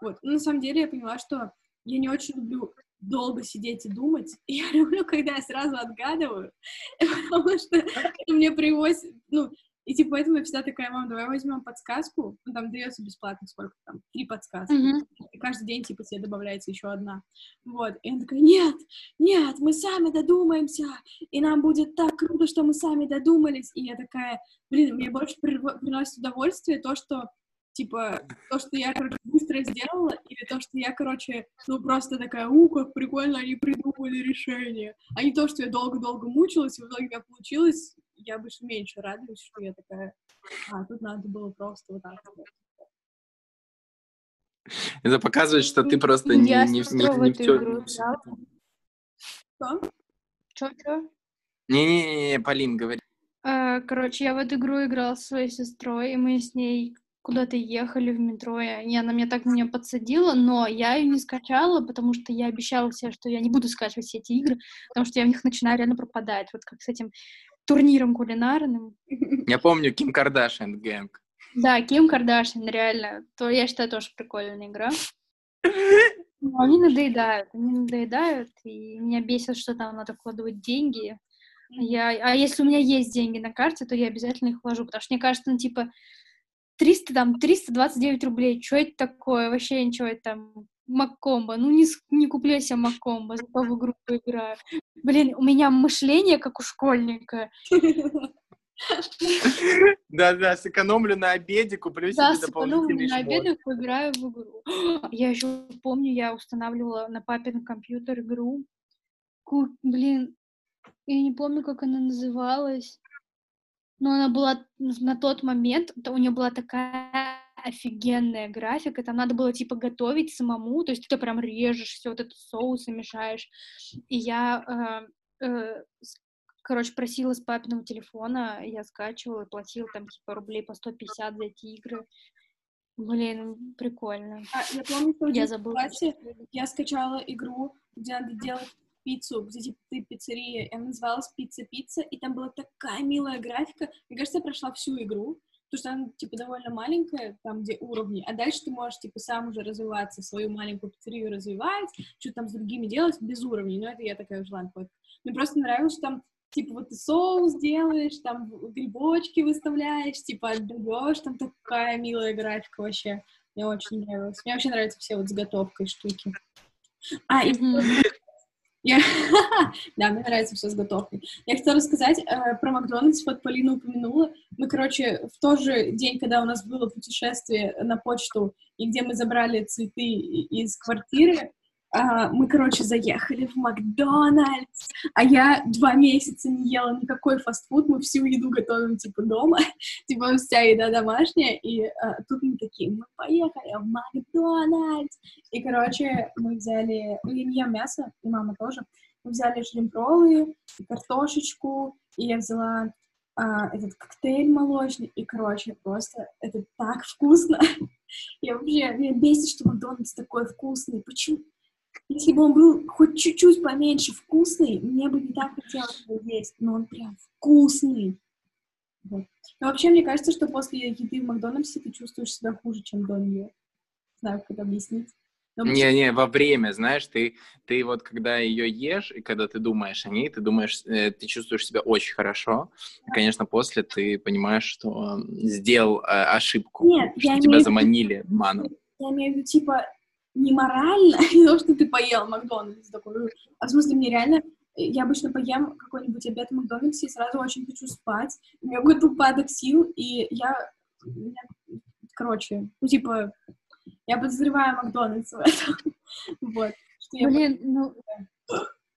Вот, ну, на самом деле я поняла, что я не очень люблю долго сидеть и думать. И я люблю, когда я сразу отгадываю, потому что это мне привозит, ну, и типа поэтому я всегда такая, мам, давай возьмем подсказку, ну, там дается бесплатно сколько там, три подсказки, mm-hmm. и каждый день типа тебе добавляется еще одна, вот, и она такая, нет, нет, мы сами додумаемся, и нам будет так круто, что мы сами додумались, и я такая, блин, мне больше приносит удовольствие то, что типа, то, что я, короче, быстро сделала, или то, что я, короче, ну, просто такая, у, как прикольно они придумали решение, а не то, что я долго-долго мучилась, и в итоге у меня получилось, я больше меньше радуюсь, что я такая, а, тут надо было просто вот так вот. Это показывает, что ты просто не, не, не, не, не все... Игру, Что? Не-не-не, Полин, говори. А, короче, я в эту игру играла со своей сестрой, и мы с ней куда-то ехали в метро, и она меня так меня подсадила, но я ее не скачала, потому что я обещала себе, что я не буду скачивать все эти игры, потому что я в них начинаю реально пропадать, вот как с этим турниром кулинарным. Я помню Ким Кардашьян Гэнг. Да, Ким Кардашьян, реально. То, я считаю, тоже прикольная игра. Но они надоедают, они надоедают, и меня бесит, что там надо вкладывать деньги. Я, а если у меня есть деньги на карте, то я обязательно их вложу, потому что мне кажется, ну, типа, 300, там, 329 рублей, что это такое, вообще ничего, это там, Маккомбо, ну не, не куплю себе Маккомбо, зато в игру поиграю. Блин, у меня мышление, как у школьника. Да-да, сэкономлю на обеде, куплю себе дополнительный на обеде поиграю в игру. Я еще помню, я устанавливала на папин компьютер игру. Блин, я не помню, как она называлась но она была на тот момент, у нее была такая офигенная графика, там надо было типа готовить самому, то есть ты прям режешь все вот это соусы мешаешь, и я, э, э, короче, просила с папиного телефона, я скачивала, платила там типа рублей по 150 за эти игры, Блин, прикольно. А, я помню, что я забыла. Классе я скачала игру, где надо делать пиццу, где типа ты пиццерия, и она называлась «Пицца-пицца», и там была такая милая графика. Мне кажется, я прошла всю игру, потому что она, типа, довольно маленькая, там, где уровни, а дальше ты можешь, типа, сам уже развиваться, свою маленькую пиццерию развивать, что там с другими делать без уровней, но это я такая уже, ладно, Мне просто нравилось, что там типа, вот ты соус делаешь, там грибочки выставляешь, типа, отдаешь, там такая милая графика вообще. Мне очень нравилось. Мне вообще нравятся все вот заготовкой штуки. А, и я... да, мне нравится все с готовкой. Я хотела рассказать э, про Макдональдс, вот Полина упомянула. Мы, короче, в тот же день, когда у нас было путешествие на почту, и где мы забрали цветы из квартиры, мы, короче, заехали в Макдональдс, а я два месяца не ела никакой фастфуд, мы всю еду готовим, типа, дома, типа, вся еда домашняя, и а, тут мы такие, мы поехали в Макдональдс, и, короче, мы взяли, ну, я не ем мясо, и мама тоже, мы взяли шримп-роллы, картошечку, и я взяла а, этот коктейль молочный, и, короче, просто это так вкусно. Я вообще, меня бесит, что Макдональдс такой вкусный. Почему? Если бы он был хоть чуть-чуть поменьше вкусный, мне бы не так хотелось его есть, но он прям вкусный. Вот. Но вообще, мне кажется, что после еды в Макдональдсе ты чувствуешь себя хуже, чем до нее. Не знаю, как это объяснить. Не-не, во время, знаешь, ты, ты вот когда ее ешь, и когда ты думаешь о ней, ты думаешь, э, ты чувствуешь себя очень хорошо. И, конечно, после ты понимаешь, что сделал э, ошибку, Нет, что тебя заманили маном. я имею в виду, типа, не морально, не то, что ты поел Макдональдс такой, а в смысле, мне реально, я обычно поем какой-нибудь обед в Макдональдсе и сразу очень хочу спать, у меня какой-то упадок сил, и я, меня, короче, ну, типа, я подозреваю Макдональдс в этом, вот. Блин, ну,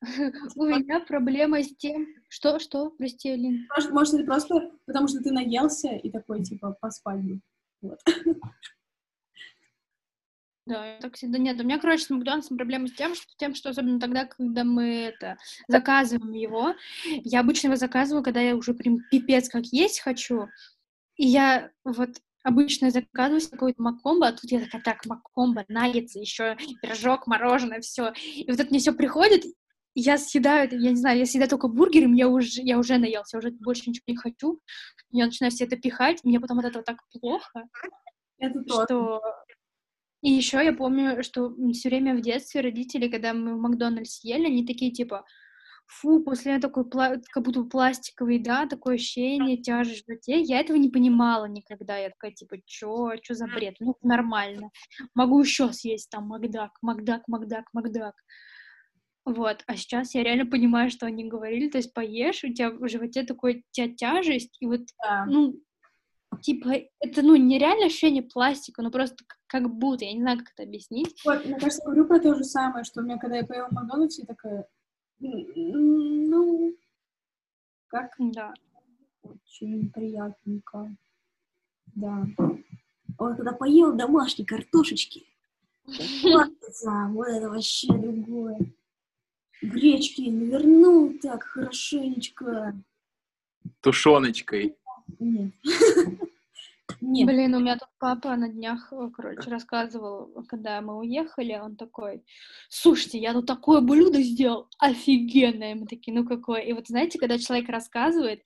у меня проблема с тем, что, что, прости, Алин. Может, может, это просто потому, что ты наелся и такой, типа, поспать бы. Вот. Да, так всегда нет. У меня, короче, с Макдональдсом проблема с тем, что, тем, что особенно тогда, когда мы это заказываем его, я обычно его заказываю, когда я уже прям пипец как есть хочу, и я вот обычно заказываю какой-то макомбо, а тут я такая, так, макомбо, наггетсы, еще пирожок, мороженое, все. И вот это мне все приходит, я съедаю, я не знаю, я съедаю только бургер, и я уже, я уже наелся, я уже больше ничего не хочу. Я начинаю все это пихать, мне потом от этого так плохо, это что... И еще я помню, что все время в детстве родители, когда мы в Макдональдс ели, они такие типа, фу, после такой, как будто пластиковый, да, такое ощущение, тяжесть в животе. Я этого не понимала никогда. Я такая, типа, чё, чё за бред? Ну, нормально. Могу еще съесть там Макдак, Макдак, Макдак, Макдак. Вот, а сейчас я реально понимаю, что они говорили, то есть поешь, у тебя в животе такой, у тебя тяжесть, и вот, да. ну, типа, это, ну, нереально ощущение пластика, ну, просто как будто, я не знаю, как это объяснить. Вот, мне кажется, говорю про то же самое, что у меня, когда я поела в Макдональдсе, такая, ну, как? Да. Очень приятненько. Да. Вот когда поел домашней картошечки, вот это вообще другое гречки навернул так хорошенечко. Тушеночкой. Нет. Нет. Блин, у меня тут папа на днях, э, короче, рассказывал, когда мы уехали, он такой, слушайте, я тут такое блюдо сделал, офигенное. Мы такие, ну какое? И вот знаете, когда человек рассказывает,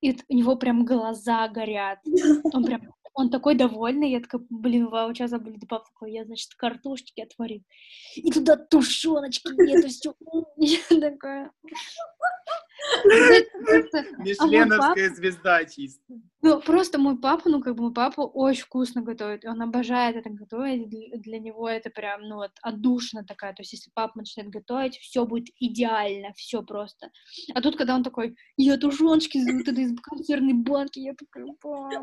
и у него прям глаза горят, он прям он такой довольный, я такая, блин, вау, сейчас забыли, папа такой, я, значит, картошечки отварил. И туда тушеночки нету, все. Я такая... Мишленовская звезда чисто. Ну, просто мой папа, ну, как бы мой папа очень вкусно готовит, он обожает это готовить, для него это прям, ну, вот, отдушина такая, то есть если папа начинает готовить, все будет идеально, все просто. А тут, когда он такой, я тушеночки вот это из консервной банки, я такая, папа.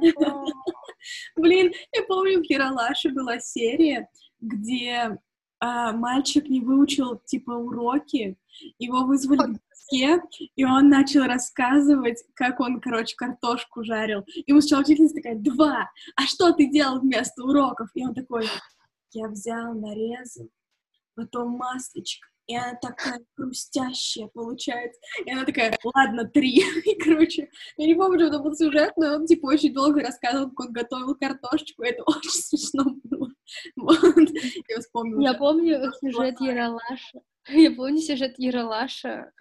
Блин, я помню, в Ералаше была серия, где а, мальчик не выучил, типа, уроки, его вызвали доске, и он начал рассказывать, как он, короче, картошку жарил. И ему сначала учительница такая, два, а что ты делал вместо уроков? И он такой, я взял, нарезал, потом маслечко, и она такая хрустящая получается. И она такая, ладно, три. И, короче, я не помню, что это был сюжет, но он, типа, очень долго рассказывал, как он готовил картошечку, это очень смешно было. Я вспомнила. Я помню сюжет Яралаша. Я помню сюжет Яралаша,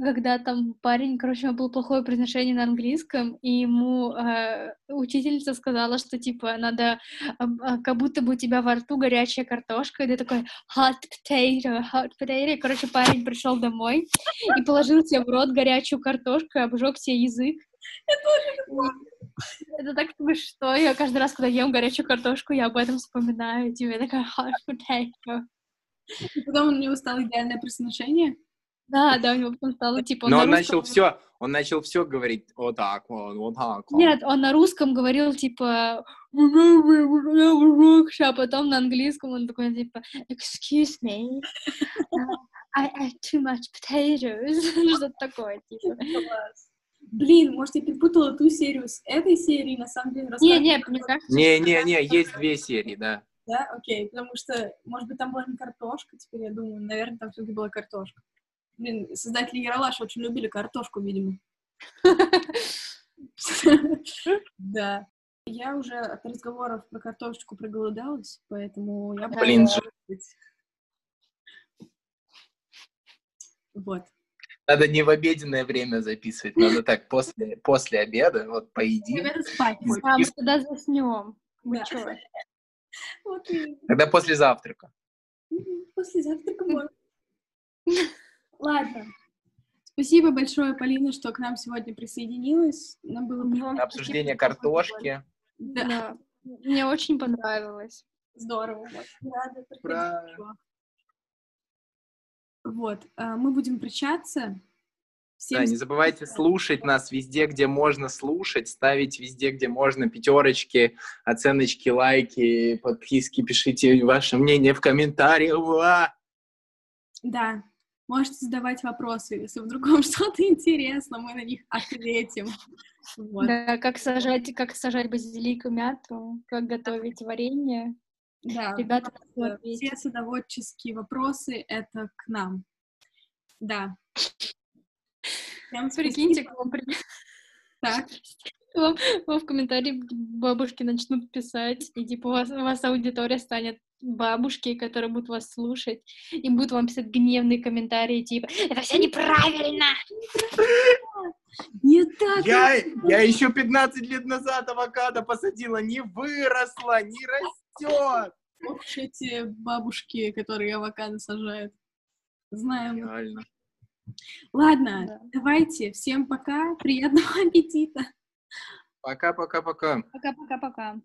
когда там парень, короче, у него было плохое произношение на английском, и ему э, учительница сказала, что, типа, надо, э, как будто бы у тебя во рту горячая картошка, и ты такой hot potato, hot potato. И, короче, парень пришел домой и положил себе в рот горячую картошку обжег себе язык. Это так смешно. Я каждый раз, когда ем горячую картошку, я об этом вспоминаю. Тебе такая hot potato. И потом у него стало идеальное произношение. Да, да, у него потом стало типа... Но он начал все, он начал все говорить вот так, вот, вот так. Вот. Нет, он на русском говорил типа... А потом на английском он такой типа Excuse me, I ate too much potatoes. Что-то такое, типа. Блин, может, я перепутала ту серию с этой серией, на самом деле. Не, не, мне кажется... Не, не, не, есть две серии, да. Да, окей, потому что, может быть, там была не картошка, теперь я думаю, наверное, там все-таки была картошка. Блин, создатели Яралаш очень любили картошку, видимо. Да. Я уже от разговоров про картошечку проголодалась, поэтому я... Блин, Вот. Надо не в обеденное время записывать, надо так после, после обеда, вот поедим. спать А мы тогда заснем. Мы да. Вот. Тогда после завтрака. После завтрака можно. Ладно. Спасибо большое, Полина, что к нам сегодня присоединилась. Нам было приятно. Обсуждение картошки. Да. Мне очень понравилось. Здорово. Рада Ура. Вот, а, мы будем прощаться. Всем Да, не забывайте слушать нас везде, где можно слушать, ставить везде, где можно пятерочки, оценочки, лайки, подписки, пишите ваше мнение в комментариях. Уа! Да, можете задавать вопросы, если вдруг вам что-то интересно, мы на них ответим. Вот. Да, как сажать, как сажать базилик и мяту, как готовить варенье. Да, Ребята, все садоводческие вопросы — это к нам. Да. Всем Прикиньте, к вам, при- Так, вам- вам в комментарии бабушки начнут писать, и типа у вас, у вас аудитория станет бабушки, которые будут вас слушать, и будут вам писать гневные комментарии, типа «Это все неправильно!» не так. Я, я еще 15 лет назад авокадо посадила, не выросла, не растет. Ох уж эти бабушки, которые авокадо сажают. Знаем. Реально. Ладно, Да. давайте. Всем пока. Приятного аппетита. Пока-пока-пока. Пока-пока-пока.